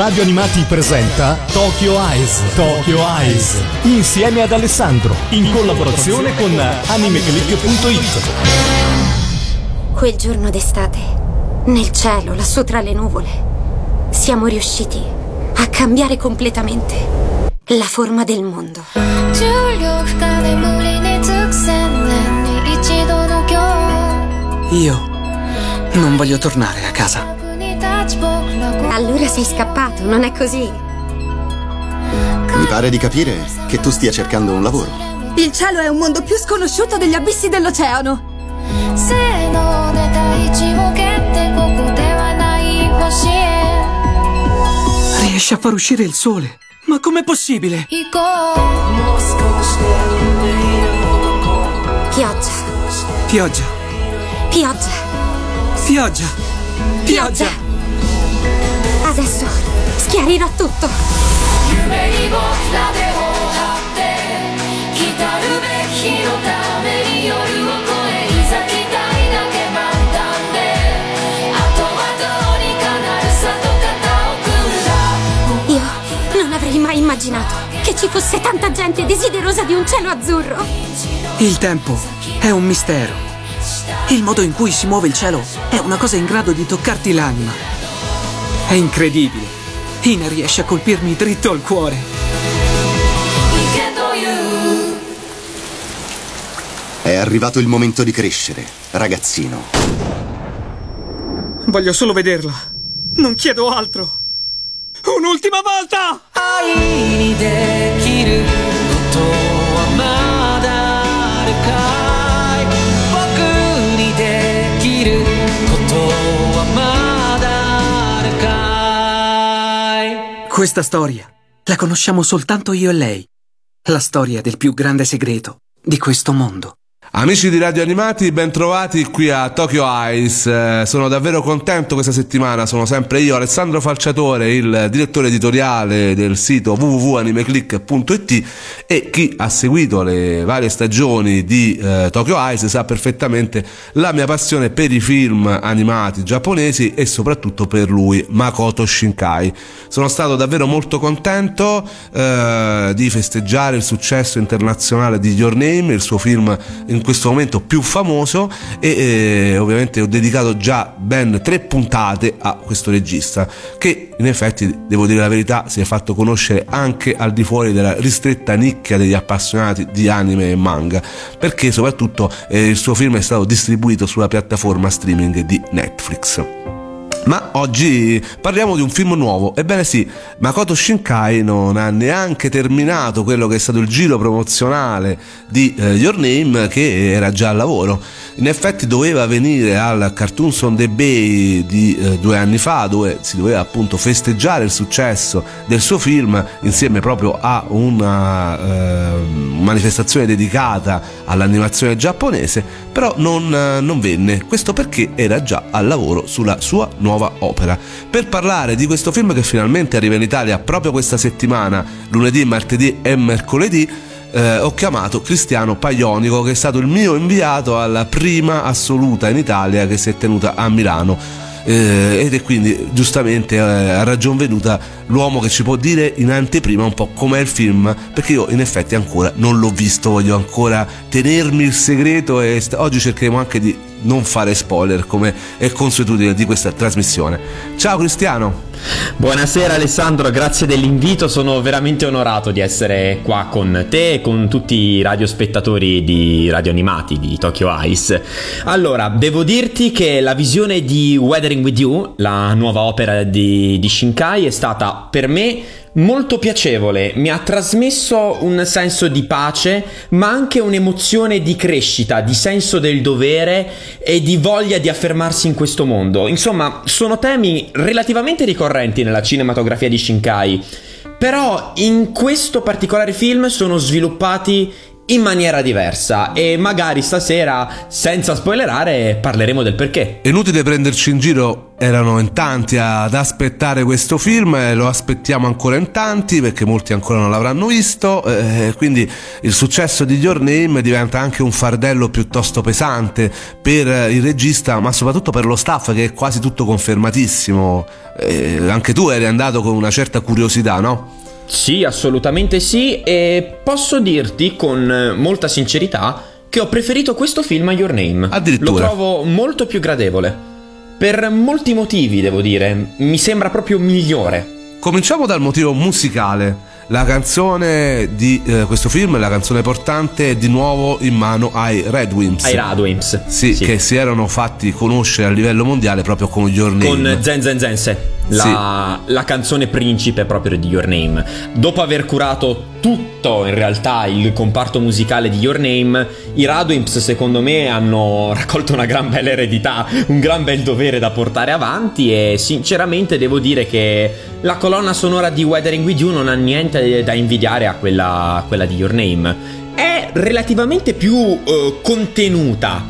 Radio Animati presenta Tokyo Eyes. Tokyo Eyes. Insieme ad Alessandro. In collaborazione con animeclick.it. Quel giorno d'estate, nel cielo, lassù tra le nuvole, siamo riusciti a cambiare completamente la forma del mondo. Io non voglio tornare a casa. Allora sei scappato, non è così? Mi pare di capire che tu stia cercando un lavoro. Il cielo è un mondo più sconosciuto degli abissi dell'oceano. Riesce a far uscire il sole. Ma com'è possibile? Pioggia. Pioggia. Pioggia. Pioggia. Pioggia adesso schiarirò tutto. Io non avrei mai immaginato che ci fosse tanta gente desiderosa di un cielo azzurro. Il tempo è un mistero. Il modo in cui si muove il cielo è una cosa in grado di toccarti l'anima. È incredibile. Ina riesce a colpirmi dritto al cuore. È arrivato il momento di crescere, ragazzino. Voglio solo vederla. Non chiedo altro. Un'ultima volta! Questa storia la conosciamo soltanto io e lei. La storia del più grande segreto di questo mondo. Amici di Radio Animati, bentrovati qui a Tokyo Ice. Eh, sono davvero contento questa settimana, sono sempre io, Alessandro Falciatore, il direttore editoriale del sito www.animeclick.it e chi ha seguito le varie stagioni di eh, Tokyo Ice sa perfettamente la mia passione per i film animati giapponesi e soprattutto per lui, Makoto Shinkai. Sono stato davvero molto contento eh, di festeggiare il successo internazionale di Your Name, il suo film in questo momento più famoso e eh, ovviamente ho dedicato già ben tre puntate a questo regista che in effetti devo dire la verità si è fatto conoscere anche al di fuori della ristretta nicchia degli appassionati di anime e manga perché soprattutto eh, il suo film è stato distribuito sulla piattaforma streaming di Netflix. Ma oggi parliamo di un film nuovo. Ebbene sì, Makoto Shinkai non ha neanche terminato quello che è stato il giro promozionale di eh, Your Name che era già al lavoro. In effetti doveva venire al Cartoons on the Bay di eh, due anni fa dove si doveva appunto festeggiare il successo del suo film insieme proprio a una eh, manifestazione dedicata all'animazione giapponese, però non, eh, non venne. Questo perché era già al lavoro sulla sua nuova opera. Per parlare di questo film che finalmente arriva in Italia proprio questa settimana, lunedì, martedì e mercoledì, eh, ho chiamato Cristiano Paionico che è stato il mio inviato alla prima assoluta in Italia che si è tenuta a Milano. Eh, ed è quindi giustamente eh, a ragion veduta l'uomo che ci può dire in anteprima un po' com'è il film perché io in effetti ancora non l'ho visto voglio ancora tenermi il segreto e st- oggi cercheremo anche di non fare spoiler come è consuetudine di questa trasmissione. Ciao Cristiano. Buonasera Alessandro, grazie dell'invito, sono veramente onorato di essere qua con te e con tutti i radiospettatori di Radio Animati di Tokyo Ice. Allora, devo dirti che la visione di Weathering with You, la nuova opera di, di Shinkai, è stata per me molto piacevole, mi ha trasmesso un senso di pace, ma anche un'emozione di crescita, di senso del dovere e di voglia di affermarsi in questo mondo. Insomma, sono temi relativamente ricorrenti nella cinematografia di Shinkai, però in questo particolare film sono sviluppati in maniera diversa e magari stasera, senza spoilerare, parleremo del perché. È inutile prenderci in giro, erano in tanti ad aspettare questo film e lo aspettiamo ancora in tanti perché molti ancora non l'avranno visto, eh, quindi il successo di Your Name diventa anche un fardello piuttosto pesante per il regista ma soprattutto per lo staff che è quasi tutto confermatissimo. Eh, anche tu eri andato con una certa curiosità, no? Sì, assolutamente sì, e posso dirti con molta sincerità che ho preferito questo film a Your Name. Addirittura. Lo trovo molto più gradevole. Per molti motivi, devo dire, mi sembra proprio migliore. Cominciamo dal motivo musicale. La canzone di eh, questo film, la canzone portante, è di nuovo in mano ai Red Wimps. Ai Radwimps. Sì, che si erano fatti conoscere a livello mondiale proprio con Your Name. Con Zen Zen Zense, la, la canzone principe proprio di Your Name. Dopo aver curato tutto in realtà il comparto musicale di Your Name, i Radwimps secondo me hanno raccolto una gran bella eredità, un gran bel dovere da portare avanti e sinceramente devo dire che la colonna sonora di Weathering With You non ha niente da invidiare a quella, a quella di Your Name. È relativamente più eh, contenuta,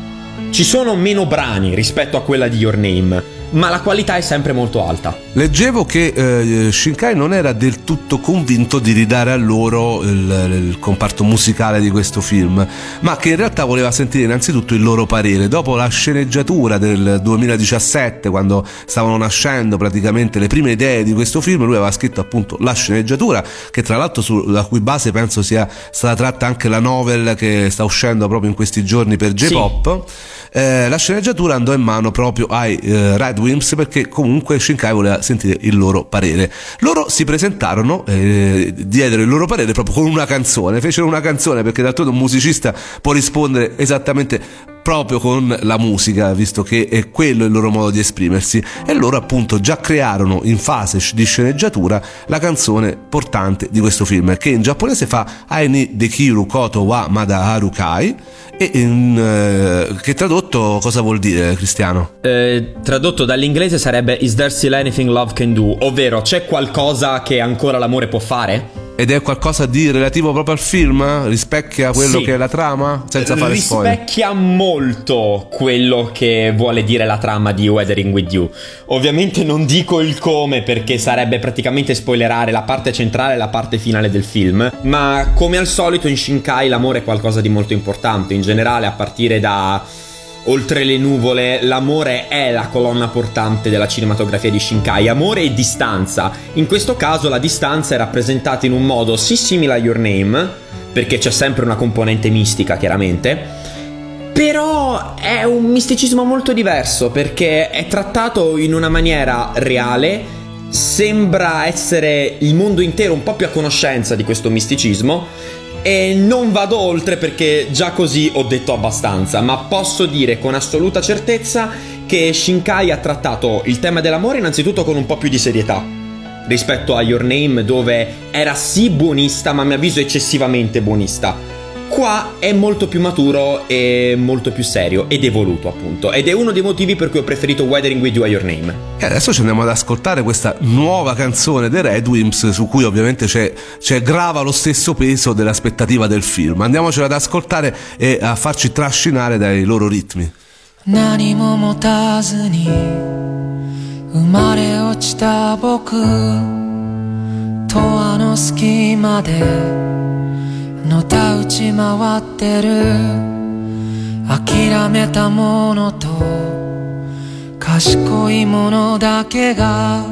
ci sono meno brani rispetto a quella di Your Name, ma la qualità è sempre molto alta. Leggevo che eh, Shinkai non era del tutto convinto di ridare a loro il, il comparto musicale di questo film, ma che in realtà voleva sentire innanzitutto il loro parere. Dopo la sceneggiatura del 2017, quando stavano nascendo praticamente le prime idee di questo film, lui aveva scritto appunto la sceneggiatura, che tra l'altro sulla cui base penso sia stata tratta anche la novel che sta uscendo proprio in questi giorni per J-Pop. Eh, la sceneggiatura andò in mano proprio ai eh, Red Wimps perché comunque Shinkai voleva sentire il loro parere. Loro si presentarono, eh, diedero il loro parere proprio con una canzone, fecero una canzone perché d'altronde un musicista può rispondere esattamente proprio con la musica, visto che è quello il loro modo di esprimersi, e loro appunto già crearono in fase di sceneggiatura la canzone portante di questo film, che in giapponese fa Aini Dekiru Koto wa Mada Harukai, e in, eh, che tradotto cosa vuol dire Cristiano? Eh, tradotto dall'inglese sarebbe Is there still anything love can do? Ovvero c'è qualcosa che ancora l'amore può fare? Ed è qualcosa di relativo proprio al film? Rispecchia quello Sì. che è la trama? Senza fare spoiler. Rispecchia molto quello che vuole dire la trama di Weathering With You. Ovviamente non dico il come perché sarebbe praticamente spoilerare la parte centrale e la parte finale del film, ma come al solito in Shinkai l'amore è qualcosa di molto importante, in generale a partire da Oltre le nuvole, l'amore è la colonna portante della cinematografia di Shinkai, amore e distanza. In questo caso la distanza è rappresentata in un modo sì simile a Your Name, perché c'è sempre una componente mistica, chiaramente, però è un misticismo molto diverso perché è trattato in una maniera reale, sembra essere il mondo intero un po' più a conoscenza di questo misticismo e non vado oltre perché già così ho detto abbastanza, ma posso dire con assoluta certezza che Shinkai ha trattato il tema dell'amore innanzitutto con un po' più di serietà rispetto a Your Name dove era sì buonista ma a mio avviso eccessivamente buonista. Qua è molto più maturo e molto più serio ed evoluto appunto ed è uno dei motivi per cui ho preferito Weathering With You a Your Name. E adesso ci andiamo ad ascoltare questa nuova canzone dei Red Wimps su cui ovviamente c'è, c'è grava lo stesso peso dell'aspettativa del film. Andiamocela ad ascoltare e a farci trascinare dai loro ritmi. 何も持たずに生まれ落ちた僕とあの隙間で のたうち回ってる。諦めたものと賢いものだけが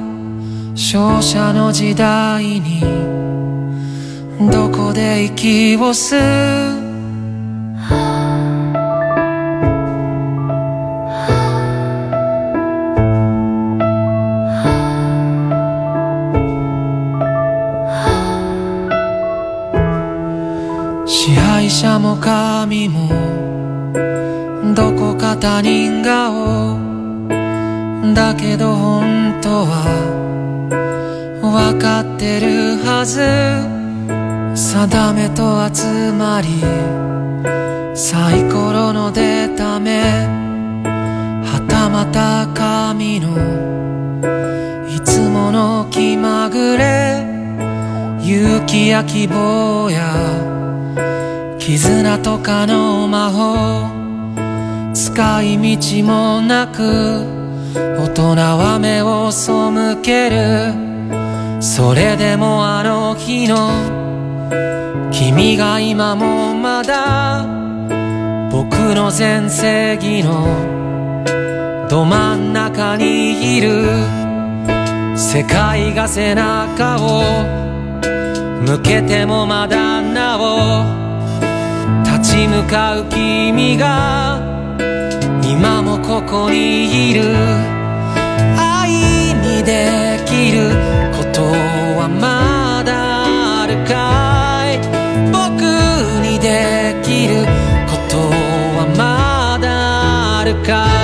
勝者の時代にどこで息を吸う？者も神もどこか他人顔だけど本当は分かってるはず。定めと集まりサイコロの出た目はたまた神のいつもの気まぐれ勇気や希望や絆とかの魔法使い道もなく大人は目を背けるそれでもあの日の君が今もまだ僕の全盛期のど真ん中にいる世界が背中を向けてもまだなお立ち向かう君が今もここにいる。愛にできることはまだあるかい？僕にできることはまだあるかい？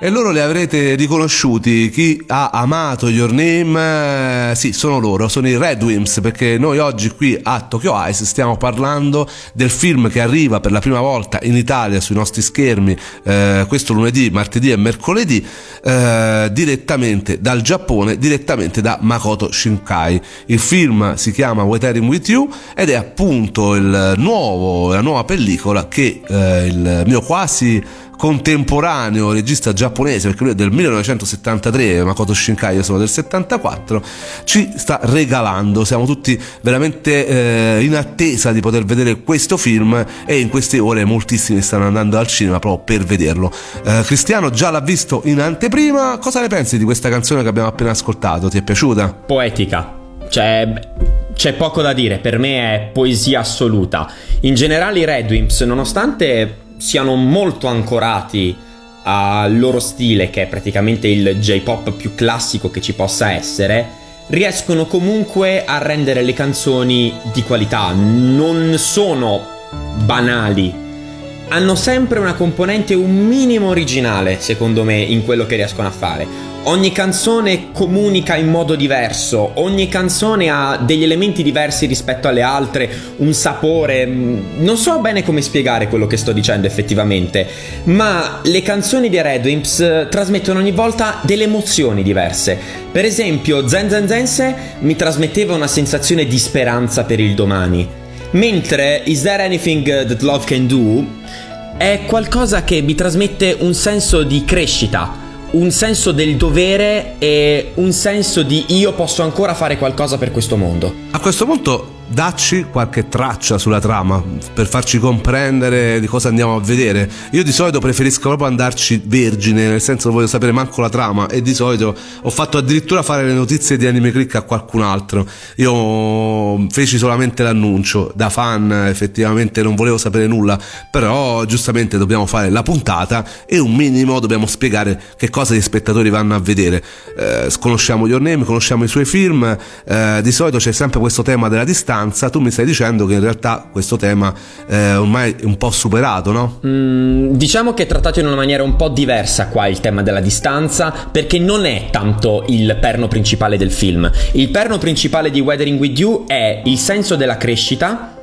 E loro li avrete riconosciuti, chi ha amato Your Name, eh, sì, sono loro, sono i Red Wimps, perché noi oggi qui a Tokyo Ice stiamo parlando del film che arriva per la prima volta in Italia sui nostri schermi eh, questo lunedì, martedì e mercoledì, eh, direttamente dal Giappone, direttamente da Makoto Shinkai. Il film si chiama Weathering With You ed è appunto nuovo, la nuova pellicola che eh, il mio quasi contemporaneo regista giapponese perché lui è del 1973 Makoto Shinkai io sono del 74 ci sta regalando siamo tutti veramente eh, in attesa di poter vedere questo film e in queste ore moltissimi stanno andando al cinema proprio per vederlo Eh, Cristiano già l'ha visto in anteprima cosa ne pensi di questa canzone che abbiamo appena ascoltato ti è piaciuta? Poetica. Cioè, c'è poco da dire, per me è poesia assoluta. In generale Red Wimps, nonostante siano molto ancorati al loro stile, che è praticamente il J-pop più classico che ci possa essere, riescono comunque a rendere le canzoni di qualità. Non sono banali. Hanno sempre una componente un minimo originale, secondo me, in quello che riescono a fare. Ogni canzone comunica in modo diverso, ogni canzone ha degli elementi diversi rispetto alle altre, un sapore. mm, Non so bene come spiegare quello che sto dicendo effettivamente, ma le canzoni dei Red Wimps trasmettono ogni volta delle emozioni diverse. Per esempio, Zen Zen Zense mi trasmetteva una sensazione di speranza per il domani, mentre Is There Anything That Love Can Do è qualcosa che mi trasmette un senso di crescita, un senso del dovere e un senso di io posso ancora fare qualcosa per questo mondo. A questo punto dacci qualche traccia sulla trama per farci comprendere di cosa andiamo a vedere. Io di solito preferisco proprio andarci vergine, nel senso voglio sapere manco la trama e di solito ho fatto addirittura fare le notizie di Anime Click a qualcun altro. Io feci solamente l'annuncio, da fan effettivamente non volevo sapere nulla, però giustamente dobbiamo fare la puntata e un minimo dobbiamo spiegare che cosa gli spettatori vanno a vedere. Eh, conosciamo Your Name, conosciamo i suoi film, eh, di solito c'è sempre questo tema della distanza, tu mi stai dicendo che in realtà questo tema eh, ormai è un po' superato, no? Mm, diciamo che è trattato in una maniera un po' diversa qua il tema della distanza, perché non è tanto il perno principale del film. Il perno principale di Weathering With You è il senso della crescita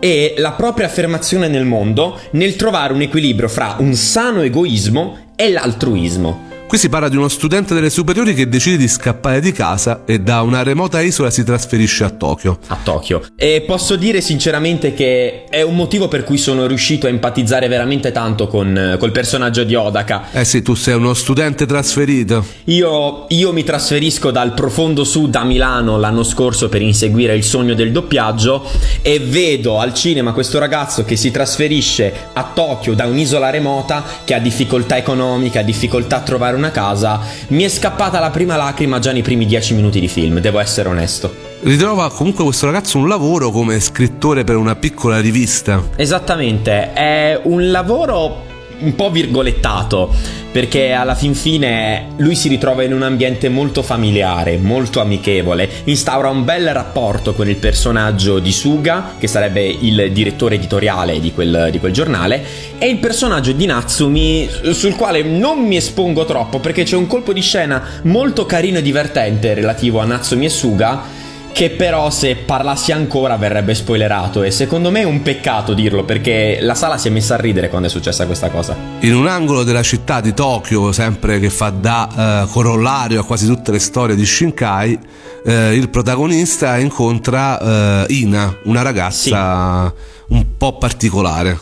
e la propria affermazione nel mondo nel trovare un equilibrio fra un sano egoismo e l'altruismo. Qui si parla di uno studente delle superiori che decide di scappare di casa e da una remota isola si trasferisce a Tokyo. a Tokyo. E posso dire sinceramente che è un motivo per cui sono riuscito a empatizzare veramente tanto con col personaggio di Odaka. Eh sì, tu sei uno studente trasferito. Io, io mi trasferisco dal profondo sud a Milano l'anno scorso per inseguire il sogno del doppiaggio e vedo al cinema questo ragazzo che si trasferisce a Tokyo da un'isola remota che ha difficoltà economiche, ha difficoltà a trovare una casa. Mi è scappata la prima lacrima già nei primi dieci minuti di film, devo essere onesto. Ritrova comunque questo ragazzo un lavoro come scrittore per una piccola rivista. Esattamente, è un lavoro un po' virgolettato, perché alla fin fine lui si ritrova in un ambiente molto familiare, molto amichevole, instaura un bel rapporto con il personaggio di Suga, che sarebbe il direttore editoriale di quel, di quel giornale, e il personaggio di Natsumi, sul quale non mi espongo troppo, perché c'è un colpo di scena molto carino e divertente relativo a Natsumi e Suga, che però se parlassi ancora verrebbe spoilerato e secondo me è un peccato dirlo perché la sala si è messa a ridere quando è successa questa cosa. In un angolo della città di Tokyo, sempre che fa da eh, corollario a quasi tutte le storie di Shinkai, eh, il protagonista incontra eh, Ina, una ragazza un po' particolare.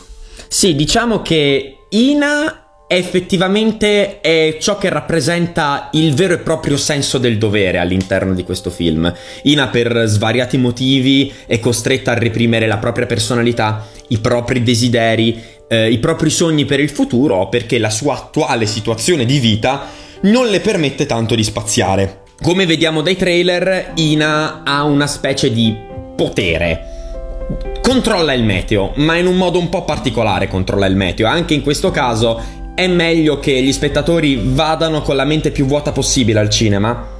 Sì, diciamo che Ina effettivamente è ciò che rappresenta il vero e proprio senso del dovere all'interno di questo film. Ina per svariati motivi è costretta a reprimere la propria personalità, i propri desideri, eh, i propri sogni per il futuro perché la sua attuale situazione di vita non le permette tanto di spaziare. Come vediamo dai trailer, Ina ha una specie di potere. Controlla il meteo, ma in un modo un po' particolare controlla il meteo. Anche in questo caso è meglio che gli spettatori vadano con la mente più vuota possibile al cinema.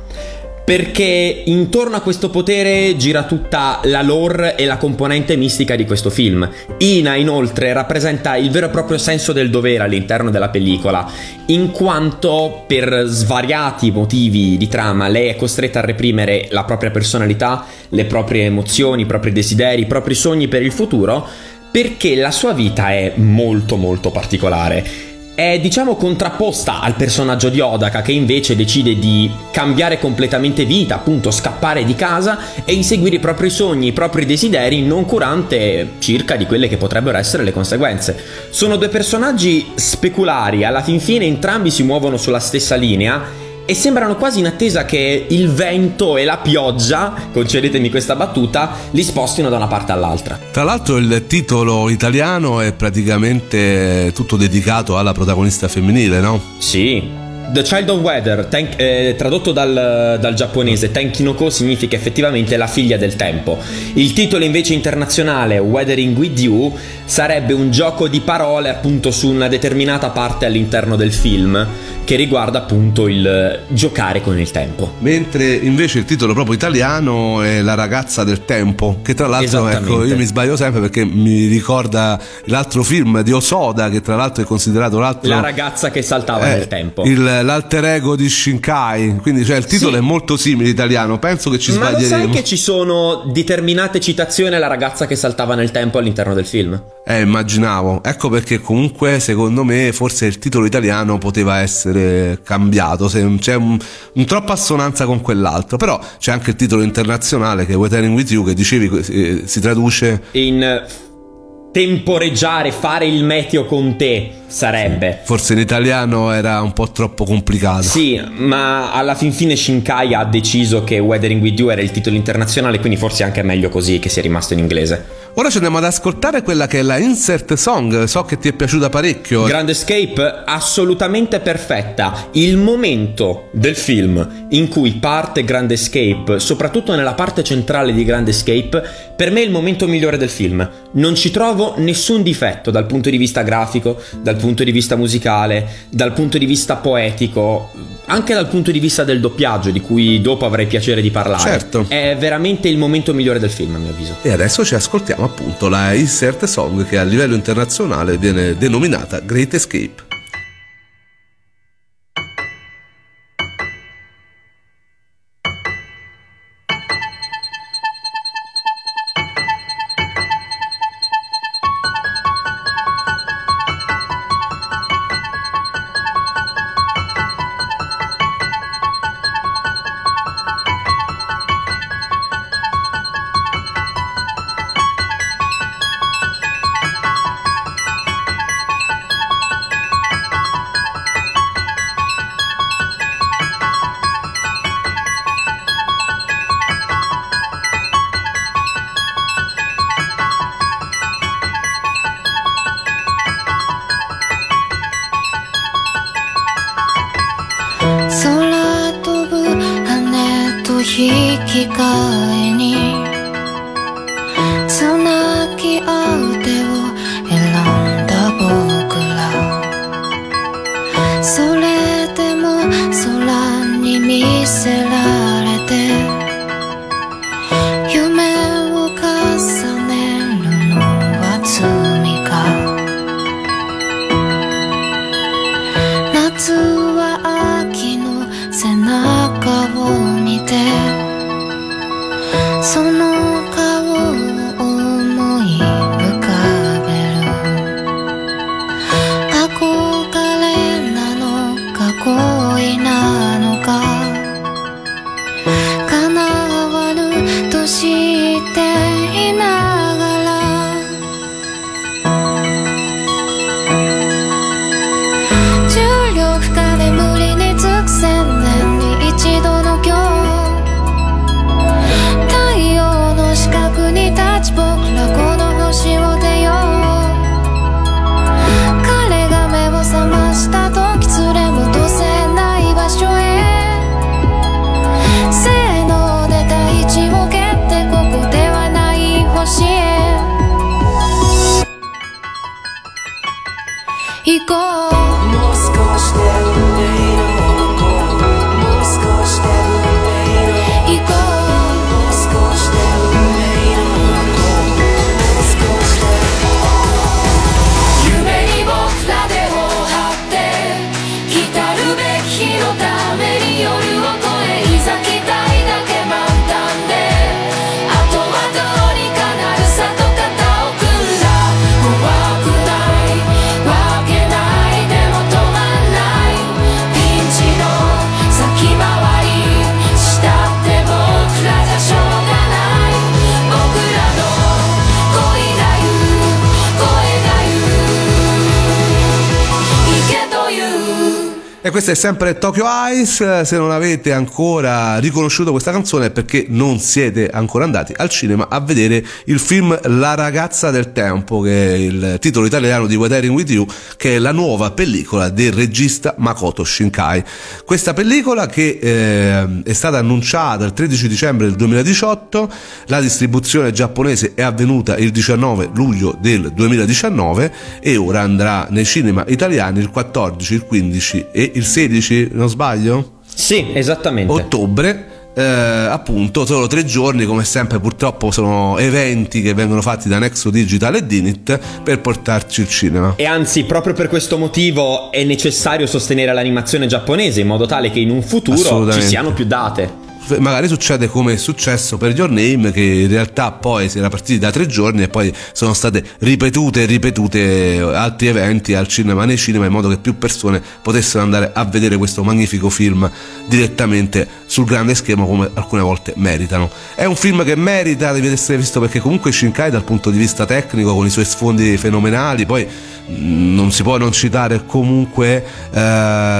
Perché intorno a questo potere gira tutta la lore e la componente mistica di questo film. Ina, inoltre, rappresenta il vero e proprio senso del dovere all'interno della pellicola, in quanto per svariati motivi di trama lei è costretta a reprimere la propria personalità, le proprie emozioni, i propri desideri, i propri sogni per il futuro, perché la sua vita è molto molto particolare è diciamo contrapposta al personaggio di Odaka che invece decide di cambiare completamente vita, appunto scappare di casa e inseguire i propri sogni, i propri desideri non curante circa di quelle che potrebbero essere le conseguenze. Sono due personaggi speculari, alla fin fine entrambi si muovono sulla stessa linea e sembrano quasi in attesa che il vento e la pioggia, concedetemi questa battuta, li spostino da una parte all'altra. Tra l'altro il titolo italiano è praticamente tutto dedicato alla protagonista femminile, no? Sì, The Child of Weather, ten- eh, tradotto dal, dal, giapponese, Tenkinoko significa effettivamente la figlia del tempo. Il titolo invece internazionale, Weathering with You, sarebbe un gioco di parole appunto su una determinata parte all'interno del film che riguarda appunto il giocare con il tempo. Mentre invece il titolo proprio italiano è La ragazza del tempo, che tra l'altro ecco, io mi sbaglio sempre perché mi ricorda l'altro film di Osoda che tra l'altro è considerato l'altro La ragazza che saltava eh, nel tempo. Il, l'alter ego di Shinkai, quindi cioè il titolo sì. è molto simile italiano, penso che ci sbaglieremo. Ma lo sai che ci sono determinate citazioni alla ragazza che saltava nel tempo all'interno del film? Eh, immaginavo. Ecco perché comunque secondo me forse il titolo italiano poteva essere cambiato, c'è un, un troppa assonanza con quell'altro, però c'è anche il titolo internazionale che è Weathering With You che dicevi eh, si traduce in temporeggiare, fare il meteo con te sarebbe. Forse in italiano era un po' troppo complicato. Sì, ma alla fin fine Shinkai ha deciso che Weathering With You era il titolo internazionale, quindi forse è anche meglio così che sia rimasto in inglese. Ora ci andiamo ad ascoltare quella che è la insert song, so che ti è piaciuta parecchio. Grand Escape assolutamente perfetta. Il momento del film in cui parte Grand Escape, soprattutto nella parte centrale di Grand Escape, per me è il momento migliore del film. Non ci trovo nessun difetto dal punto di vista grafico, dal punto di vista musicale, dal punto di vista poetico, anche dal punto di vista del doppiaggio, di cui dopo avrei piacere di parlare. Certo. È veramente il momento migliore del film, a mio avviso. E adesso ci ascoltiamo appunto la insert song che a livello internazionale viene denominata Great Escape. E questa è sempre Tokyo Ice. Se non avete ancora riconosciuto questa canzone è perché non siete ancora andati al cinema a vedere il film La ragazza del tempo, che è il titolo italiano di Weathering with You, che è la nuova pellicola del regista Makoto Shinkai. Questa pellicola che eh, è stata annunciata il 13 dicembre del 2018, la distribuzione giapponese è avvenuta il 19 luglio del 2019 e ora andrà nei cinema italiani il 14, il 15 e il 16, non sbaglio? Sì, esattamente. Ottobre. eh, appunto solo tre giorni come sempre purtroppo sono eventi che vengono fatti da Nexo Digital e Dinit per portarci il cinema E anzi, proprio per questo motivo è necessario sostenere l'animazione giapponese in modo tale che in un futuro ci siano più date. Magari succede come è successo per Your Name che in realtà poi si era partiti da tre giorni e poi sono state ripetute e ripetute altri eventi al cinema nei cinema in modo che più persone potessero andare a vedere questo magnifico film direttamente sul grande schermo come alcune volte meritano. È un film che merita di essere visto perché comunque Shinkai dal punto di vista tecnico con i suoi sfondi fenomenali poi non si può non citare comunque eh,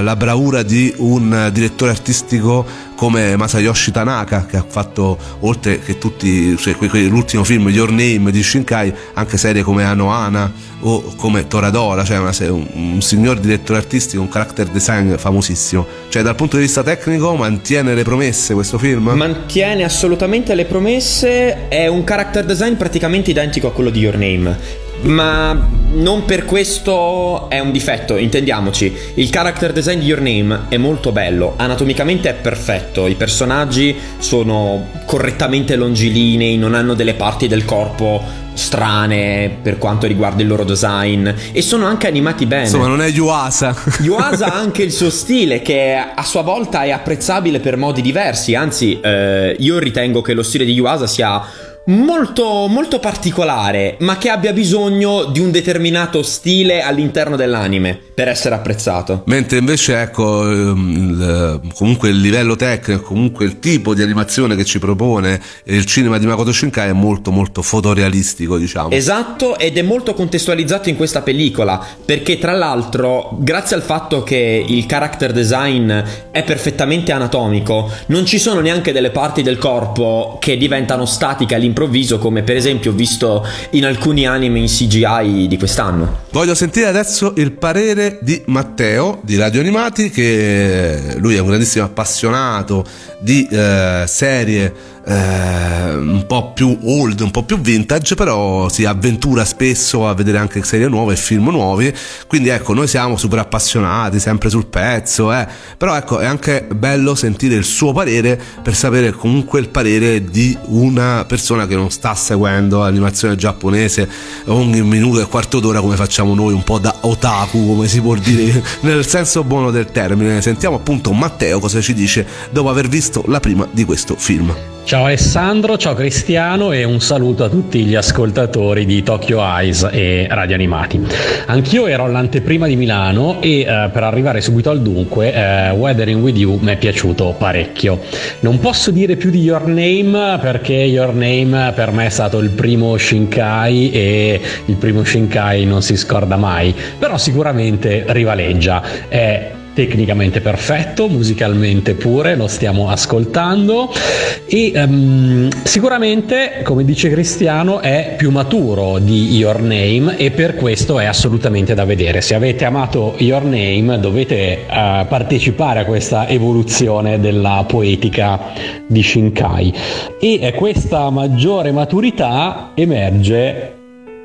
la bravura di un direttore artistico come Masayoshi Tanaka che ha fatto oltre che tutti cioè, l'ultimo film Your Name di Shinkai anche serie come Anohana o come Toradora cioè una un, un signor direttore artistico un character design famosissimo cioè dal punto di vista tecnico mantiene le promesse questo film Mantiene assolutamente le promesse, è un character design praticamente identico a quello di Your Name. Ma non per questo è un difetto, intendiamoci. Il character design di Your Name è molto bello, anatomicamente è perfetto, i personaggi sono correttamente longilinei, non hanno delle parti del corpo strane per quanto riguarda il loro design. E sono anche animati bene. insomma non è Yuasa. Yuasa ha anche il suo stile che a sua volta è apprezzabile per modi diversi, anzi eh, io ritengo che lo stile di Yuasa sia molto molto particolare, ma che abbia bisogno di un determinato stile all'interno dell'anime per essere apprezzato. Mentre invece ecco ehm, il- comunque il livello tecnico, comunque il tipo di animazione che ci propone il cinema di Makoto Shinkai è molto molto fotorealistico diciamo. Esatto, ed è molto contestualizzato in questa pellicola, perché tra l'altro, grazie al fatto che il character design è perfettamente anatomico, non ci sono neanche delle parti del corpo che diventano statiche all'improvviso, come per esempio visto in alcuni anime in CGI di quest'anno. Voglio sentire adesso il parere di Matteo di Radio Animati che lui è un grandissimo appassionato di eh, serie eh, un po' più old, un po' più vintage, però si avventura spesso a vedere anche serie nuove e film nuovi. Quindi ecco, noi siamo super appassionati, sempre sul pezzo, eh. però ecco, è anche bello sentire il suo parere per sapere comunque il parere di una persona che non sta seguendo l'animazione giapponese ogni minuto e quarto d'ora come facciamo noi, un po' da otaku, come si può dire, nel senso buono del termine. Sentiamo appunto Matteo cosa ci dice dopo aver visto la prima di questo film. Ciao Alessandro, ciao Cristiano e un saluto a tutti gli ascoltatori di Tokyo Eyes e Radio Animati. Anch'io ero all'anteprima di Milano e eh, per arrivare subito al dunque, eh, Weathering with You mi è piaciuto parecchio. Non posso dire più di Your Name perché Your Name per me è stato il primo Shinkai e il primo Shinkai non si scorda mai, però sicuramente rivaleggia. È tecnicamente perfetto, musicalmente pure, lo stiamo ascoltando e ehm, sicuramente, come dice Cristiano, è più maturo di Your Name e per questo è assolutamente da vedere. Se avete amato Your Name dovete eh, partecipare a questa evoluzione della poetica di Shinkai e eh, questa maggiore maturità emerge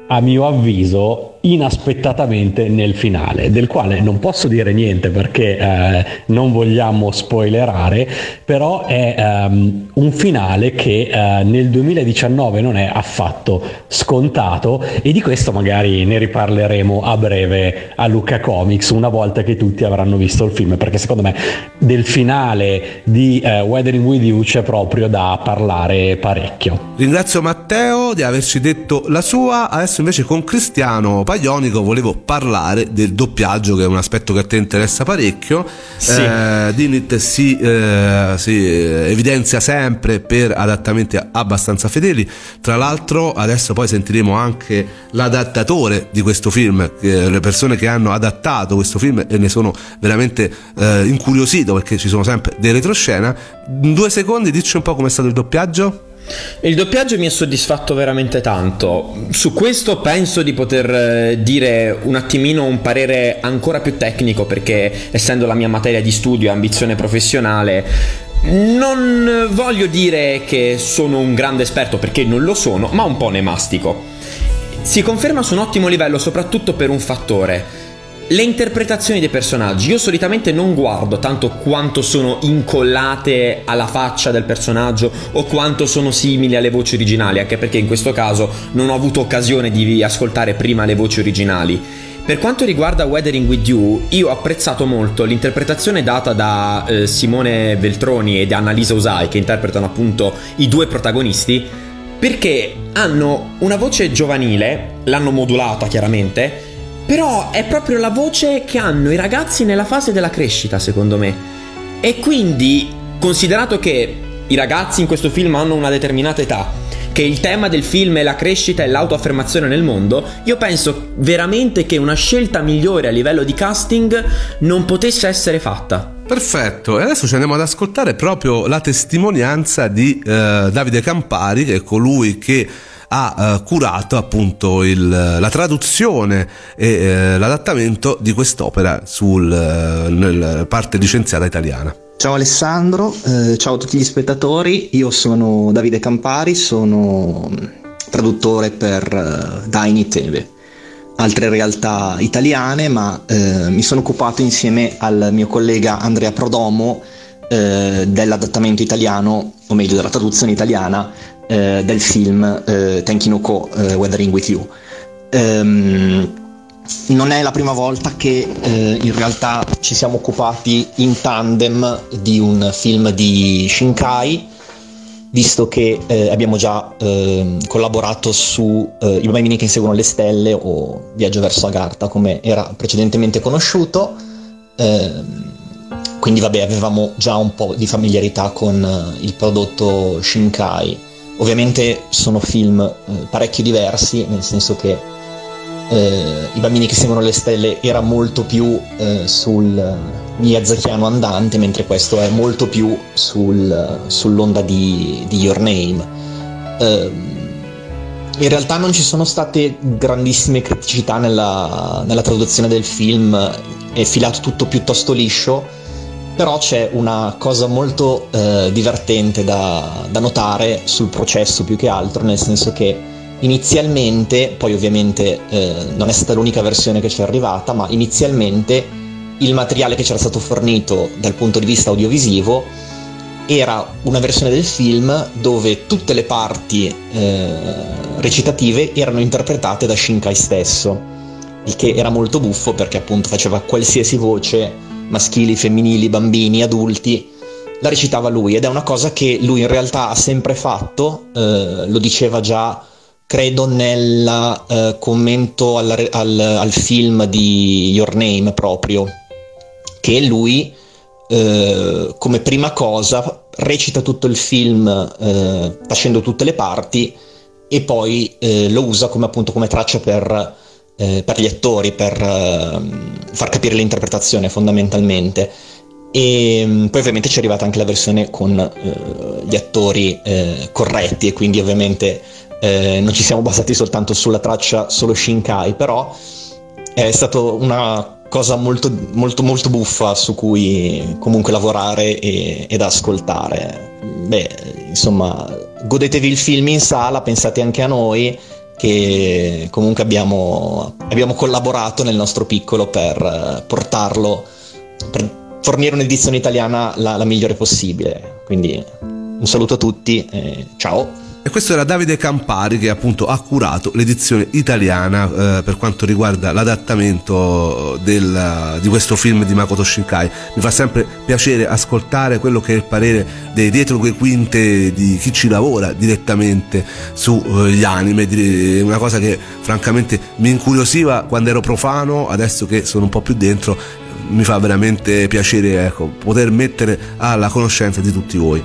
a mio avviso inaspettatamente nel finale, del quale non posso dire niente perché eh, non vogliamo spoilerare, però è ehm, un finale che eh, nel 2019 non è affatto scontato e di questo magari ne riparleremo a breve a Luca Comics una volta che tutti avranno visto il film, perché secondo me del finale di eh, Weathering With You c'è proprio da parlare parecchio. Ringrazio Matteo di averci detto la sua, adesso invece con Cristiano Paglionico volevo parlare del doppiaggio che è un aspetto che a te interessa parecchio. Sì. Eh, Dinit si, eh, si evidenzia sempre per adattamenti abbastanza fedeli, tra l'altro adesso poi sentiremo anche l'adattatore di questo film, eh, le persone che hanno adattato questo film e ne sono veramente eh, incuriosito perché ci sono sempre dei retroscena. In due secondi dici un po' com'è stato il doppiaggio? Il doppiaggio mi ha soddisfatto veramente tanto. Su questo penso di poter eh, dire un attimino un parere ancora più tecnico perché essendo la mia materia di studio e ambizione professionale non voglio dire che sono un grande esperto perché non lo sono, ma un po' ne mastico. Si conferma su un ottimo livello soprattutto per un fattore. Le interpretazioni dei personaggi, io solitamente non guardo tanto quanto sono incollate alla faccia del personaggio o quanto sono simili alle voci originali, anche perché in questo caso non ho avuto occasione di ascoltare prima le voci originali. Per quanto riguarda Weathering With You, io ho apprezzato molto l'interpretazione data da eh, Simone Veltroni e da Annalisa Usai, che interpretano appunto i due protagonisti, perché hanno una voce giovanile, l'hanno modulata chiaramente, però è proprio la voce che hanno i ragazzi nella fase della crescita, secondo me. E quindi, considerato che i ragazzi in questo film hanno una determinata età, che il tema del film è la crescita e l'autoaffermazione nel mondo, io penso veramente che una scelta migliore a livello di casting non potesse essere fatta. Perfetto, e adesso ci andiamo ad ascoltare proprio la testimonianza di eh, Davide Campari, che è colui che ha eh, curato appunto il, la traduzione e eh, l'adattamento di quest'opera sul, eh, parte licenziata italiana. Ciao Alessandro, eh, ciao a tutti gli spettatori, io sono Davide Campari, sono mm, traduttore per uh, Daini Teve, altre realtà italiane, ma eh, mi sono occupato insieme al mio collega Andrea Prodomo eh, dell'adattamento italiano, o meglio della traduzione italiana eh, del film eh, Tenkinoko eh, Weathering With You. Ehm, non è la prima volta che eh, in realtà ci siamo occupati in tandem di un film di Shinkai, visto che eh, abbiamo già eh, collaborato su eh, I bambini che inseguono le stelle o Viaggio verso Agartha, come era precedentemente conosciuto. Ehm, quindi vabbè, avevamo già un po' di familiarità con eh, il prodotto Shinkai. Ovviamente sono film eh, parecchio diversi, nel senso che eh, I bambini che seguono le stelle era molto più eh, sul Miyazakiano andante, mentre questo è molto più sul, sull'onda di, di, Your Name. Eh, in realtà non ci sono state grandissime criticità nella, nella traduzione del film, è filato tutto piuttosto liscio, però c'è una cosa molto eh, divertente da, da notare sul processo più che altro, nel senso che inizialmente, poi ovviamente eh, non è stata l'unica versione che ci è arrivata, ma inizialmente il materiale che ci era stato fornito dal punto di vista audiovisivo era una versione del film dove tutte le parti eh, recitative erano interpretate da Shinkai stesso, il che era molto buffo perché appunto faceva qualsiasi voce, maschili, femminili, bambini, adulti, la recitava lui ed è una cosa che lui in realtà ha sempre fatto, eh, lo diceva già credo nel eh, commento al, al, al, film di Your Name proprio, che lui eh, come prima cosa recita tutto il film eh, facendo tutte le parti e poi eh, lo usa come appunto come traccia per, eh, per gli attori, per ehm, far capire l'interpretazione fondamentalmente. E mm, poi ovviamente ci è arrivata anche la versione con eh, gli attori corretti e quindi ovviamente eh, non ci siamo basati soltanto sulla traccia solo Shinkai, però è stata una cosa molto, molto, molto buffa su cui comunque lavorare e, ed ascoltare. Beh, insomma, godetevi il film in sala, pensate anche a noi che comunque abbiamo, abbiamo collaborato nel nostro piccolo per eh, portarlo, per fornire un'edizione italiana la, la migliore possibile. Quindi un saluto a tutti, ciao! E questo era Davide Campari che appunto ha curato l'edizione italiana eh, per quanto riguarda l'adattamento del, di questo film di Makoto Shinkai. Mi fa sempre piacere ascoltare quello che è il parere dei dietro le quinte di chi ci lavora direttamente sugli anime, di- una cosa che francamente mi incuriosiva quando ero profano, adesso che sono un po' più dentro mi fa veramente piacere ecco, poter mettere alla conoscenza di tutti voi.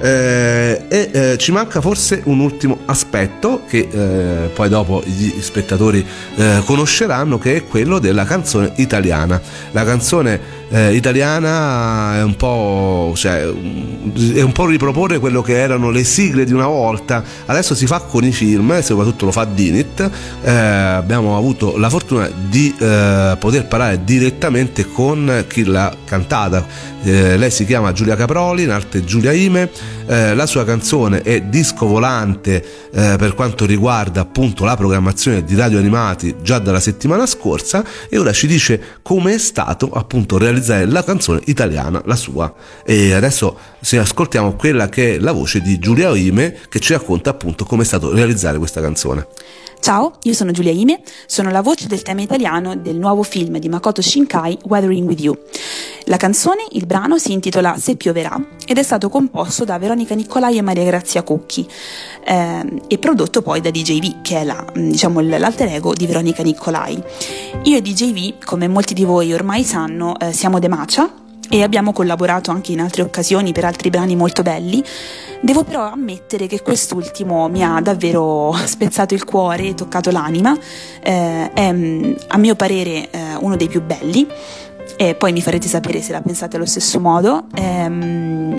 Eh, e eh, ci manca forse un ultimo aspetto che eh, poi dopo gli spettatori eh, conosceranno che è quello della canzone italiana. La canzone eh, italiana è un po' cioè, è un po' riproporre quello che erano le sigle di una volta. Adesso si fa con i film soprattutto lo fa Dinit. Eh, abbiamo avuto la fortuna di eh, poter parlare direttamente con chi l'ha cantata. Eh, lei si chiama Giulia Caproli in arte Giulia Ime eh, la sua canzone è disco volante eh, per quanto riguarda appunto la programmazione di radio animati già dalla settimana scorsa e ora ci dice come è stato appunto realizzare la canzone italiana, la sua. E adesso se ascoltiamo quella che è la voce di Giulia Ime che ci racconta appunto come è stato realizzare questa canzone. Ciao, io sono Giulia Ime, sono la voce del tema italiano del nuovo film di Makoto Shinkai, Weathering With You. La canzone, il brano, si intitola Se pioverà ed è stato composto da Veronica Nicolai e Maria Grazia Cucchi ehm, e prodotto poi da DJV, che è la, mm, diciamo, l'alter ego di Veronica Nicolai. Io e DJV, come molti di voi ormai sanno, eh, siamo De Macia, e abbiamo collaborato anche in altre occasioni per altri brani molto belli. Devo però ammettere che quest'ultimo mi ha davvero spezzato il cuore e toccato l'anima, Eh, è mm, a mio parere eh, uno dei più belli e poi mi farete sapere se la pensate allo stesso modo. Ehm,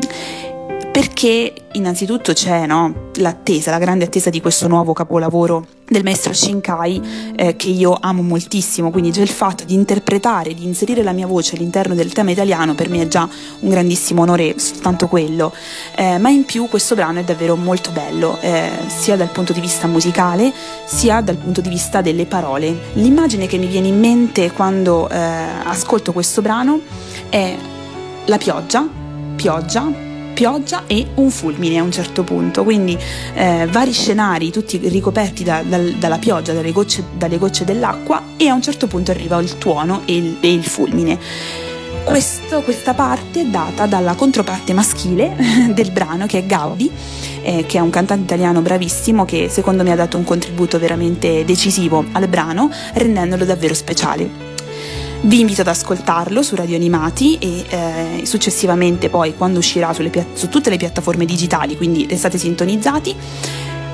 perché innanzitutto c'è no, l'attesa, la grande attesa di questo nuovo capolavoro del maestro Shinkai eh, che io amo moltissimo, quindi già il fatto di interpretare, di inserire la mia voce all'interno del tema italiano per me è già un grandissimo onore, soltanto quello, Eh, ma in più questo brano è davvero molto bello, eh, sia dal punto di vista musicale sia dal punto di vista delle parole. L'immagine che mi viene in mente quando eh, ascolto questo brano è la pioggia, pioggia, pioggia e un fulmine a un certo punto, quindi eh, vari scenari tutti ricoperti da- dal- dalla pioggia, dalle gocce, dalle gocce dell'acqua e a un certo punto arriva il tuono e il, e il fulmine. Questo- questa parte è data dalla controparte maschile del brano che è Gaudi, eh, che è un cantante italiano bravissimo che secondo me ha dato un contributo veramente decisivo al brano, rendendolo davvero speciale. Vi invito ad ascoltarlo su Radio Animati e eh, successivamente poi quando uscirà pia- su tutte le piattaforme digitali, quindi restate sintonizzati.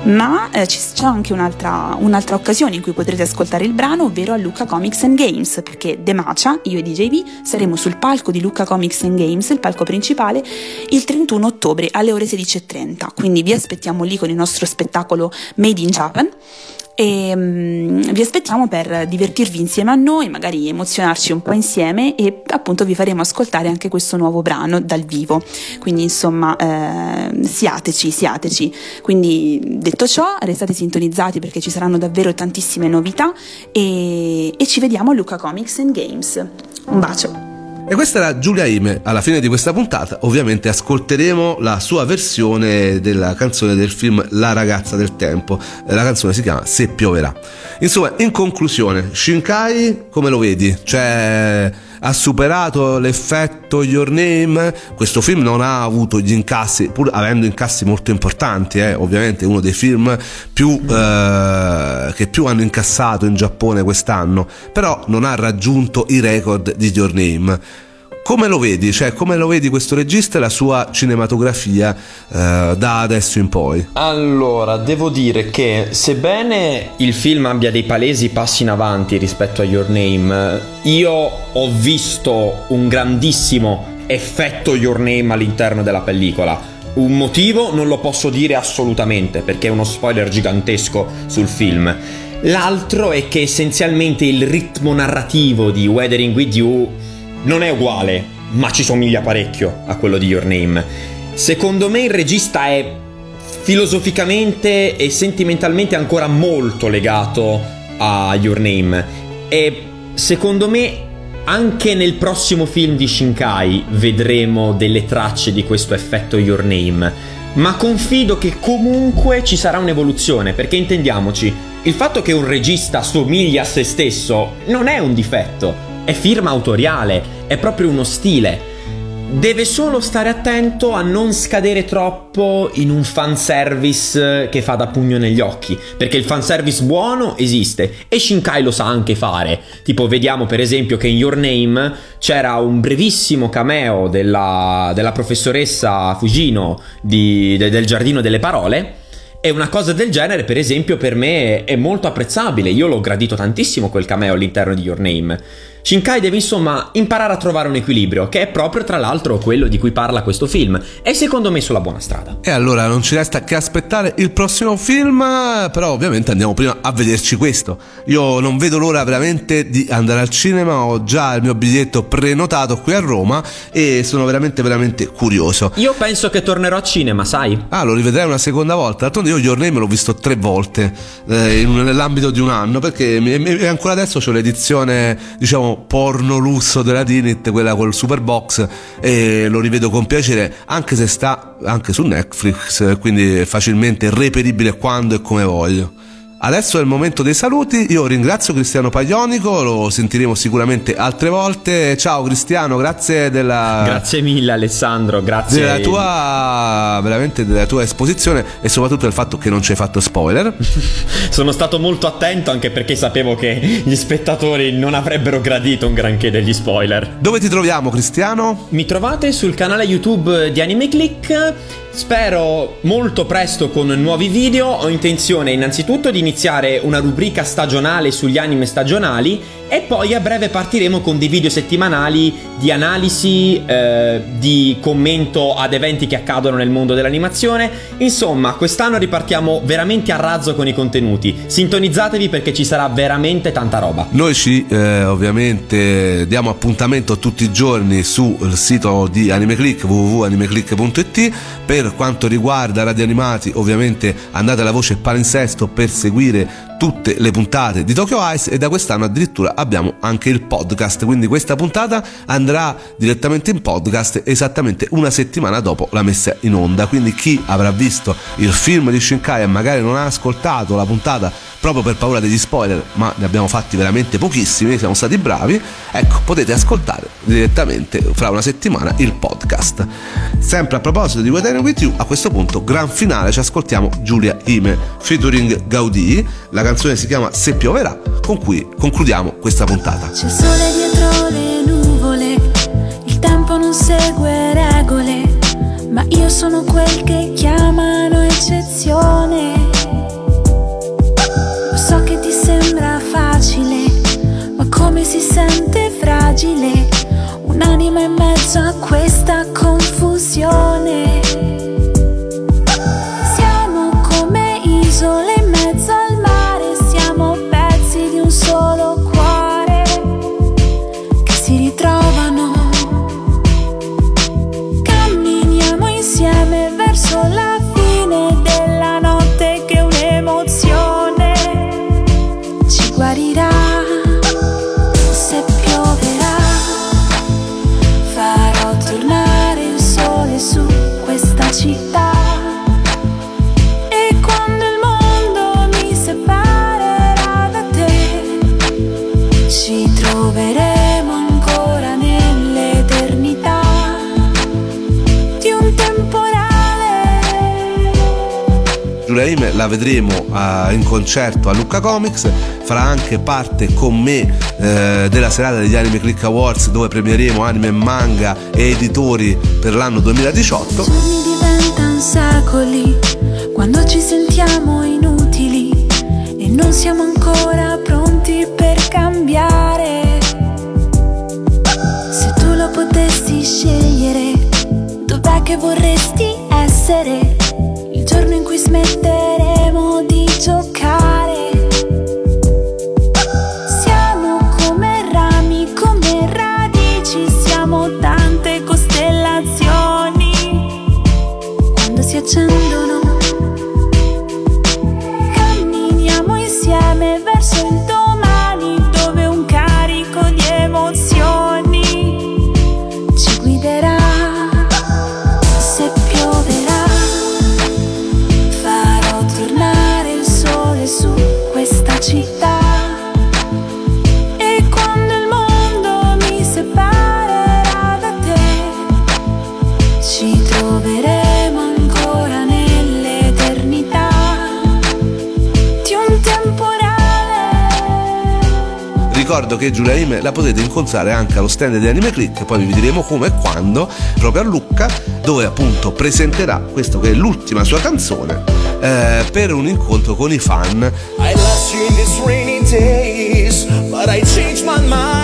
Ma eh, c'è anche un'altra, un'altra occasione in cui potrete ascoltare il brano, ovvero a Lucca Comics and Games, perché De Macia, io e DJV, saremo sul palco di Lucca Comics and Games, il palco principale, il 31 ottobre alle ore 16.30. Quindi vi aspettiamo lì con il nostro spettacolo Made in Japan e mm, vi aspettiamo per divertirvi insieme a noi, magari emozionarci un po' insieme e appunto vi faremo ascoltare anche questo nuovo brano dal vivo. Quindi insomma eh, siateci, siateci. Quindi detto ciò, restate sintonizzati perché ci saranno davvero tantissime novità e, e ci vediamo a Luca Comics and Games. Un bacio. E questa era Giulia Ime. Alla fine di questa puntata, ovviamente, ascolteremo la sua versione della canzone del film La ragazza del tempo. La canzone si chiama Se pioverà. Insomma, in conclusione, Shinkai, come lo vedi? Cioè, ha superato l'effetto Your Name. Questo film non ha avuto gli incassi, pur avendo incassi molto importanti, eh, ovviamente, uno dei film più, eh, che più hanno incassato in Giappone quest'anno, però non ha raggiunto i record di Your Name. Come lo vedi? Cioè, come lo vedi questo regista e la sua cinematografia eh, da adesso in poi? Allora, devo dire che sebbene il film abbia dei palesi passi in avanti rispetto a Your Name, io ho visto un grandissimo effetto Your Name all'interno della pellicola. Un motivo non lo posso dire assolutamente perché è uno spoiler gigantesco sul film. L'altro è che essenzialmente il ritmo narrativo di Weathering With You non è uguale, ma ci somiglia parecchio a quello di Your Name. Secondo me il regista è filosoficamente e sentimentalmente ancora molto legato a Your Name. E secondo me anche nel prossimo film di Shinkai vedremo delle tracce di questo effetto Your Name, ma confido che comunque ci sarà un'evoluzione, perché intendiamoci, il fatto che un regista somiglia a se stesso non è un difetto, è firma autoriale, è proprio uno stile. Deve solo stare attento a non scadere troppo in un fanservice che fa da pugno negli occhi, perché il fanservice buono esiste e Shinkai lo sa anche fare. Tipo, vediamo per esempio che in Your Name c'era un brevissimo cameo della, della professoressa Fujino di- de- del Giardino delle Parole. E una cosa del genere, per esempio, per me è molto apprezzabile. Io l'ho gradito tantissimo quel cameo all'interno di Your Name. Shinkai deve insomma imparare a trovare un equilibrio, che è proprio tra l'altro quello di cui parla questo film. E secondo me sulla buona strada. E allora non ci resta che aspettare il prossimo film, però ovviamente andiamo prima a vederci questo. Io non vedo l'ora veramente di andare al cinema, ho già il mio biglietto prenotato qui a Roma e sono veramente veramente curioso. Io penso che tornerò a cinema, sai? Ah, lo rivedrei una seconda volta. D'altronde io Your Name l'ho visto tre volte eh, in- nell'ambito di un anno perché mi- mi- ancora adesso c'ho l'edizione, diciamo, porno lusso della Dinit, quella col super box e lo rivedo con piacere anche se sta anche su Netflix, quindi è facilmente reperibile quando e come voglio. Adesso è il momento dei saluti, io ringrazio Cristiano Paglionico, lo sentiremo sicuramente altre volte. Ciao Cristiano, grazie della Grazie mille Alessandro, grazie. della tua veramente della tua esposizione e soprattutto del fatto che non ci hai fatto spoiler. Sono stato molto attento anche perché sapevo che gli spettatori non avrebbero gradito un granché degli spoiler. Dove ti troviamo, Cristiano? Mi trovate sul canale YouTube di Anime Click. Spero molto presto con nuovi video. Ho intenzione innanzitutto di iniziare una rubrica stagionale sugli anime stagionali e poi a breve partiremo con dei video settimanali di analisi, eh, di commento ad eventi che accadono nel mondo dell'animazione. Insomma, quest'anno ripartiamo veramente a razzo con i contenuti. Sintonizzatevi perché ci sarà veramente tanta roba. Noi ci eh, ovviamente diamo appuntamento tutti i giorni sul sito di AnimeClick www.animeclick.it per quanto riguarda Radio Animati ovviamente andate alla voce palinsesto per seguire tutte le puntate di Tokyo Ice e da quest'anno addirittura abbiamo anche il podcast. Quindi questa puntata andrà direttamente in podcast esattamente una settimana dopo la messa in onda. Quindi chi avrà visto il film di Shinkai e magari non ha ascoltato la puntata proprio per paura degli spoiler ma ne abbiamo fatti veramente pochissimi siamo stati bravi ecco potete ascoltare direttamente fra una settimana il podcast. Sempre a proposito di Know With You a questo punto gran finale ci ascoltiamo Giulia Ime featuring Gaudì. La canzone si chiama Se pioverà con cui concludiamo questa puntata. C'è il sole dietro le nuvole, il tempo non segue regole, ma io sono quel che chiamano eccezione. canción. Vedremo eh, in concerto a Lucca Comics, farà anche parte con me eh, della serata degli Anime Click Awards dove premieremo anime manga e editori per l'anno 2018. giorni diventano secoli quando ci sentiamo inutili e non siamo ancora pronti per cambiare. Se tu lo potessi scegliere, dov'è che vorresti essere? Il giorno in cui smetteremo ricordo che Giulia Ime la potete incontrare anche allo stand di Anime Click, poi vi diremo come e quando, proprio a Lucca, dove appunto presenterà questo che è l'ultima sua canzone eh, per un incontro con i fan. I lost you in these rainy days, but I changed my mind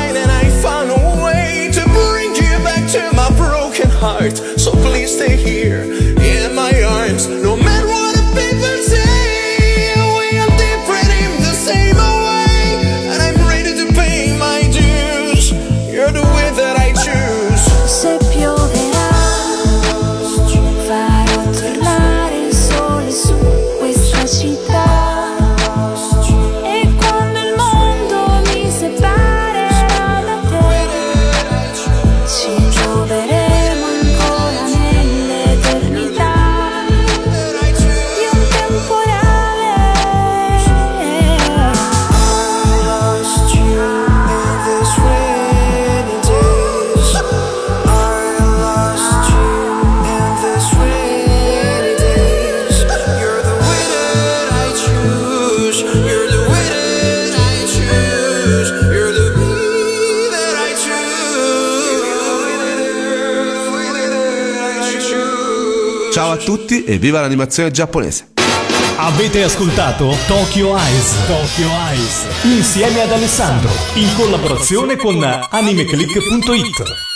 e viva l'animazione giapponese! Avete ascoltato Tokyo Eyes. Tokyo Eyes. Insieme ad Alessandro. In collaborazione con animeclick.it.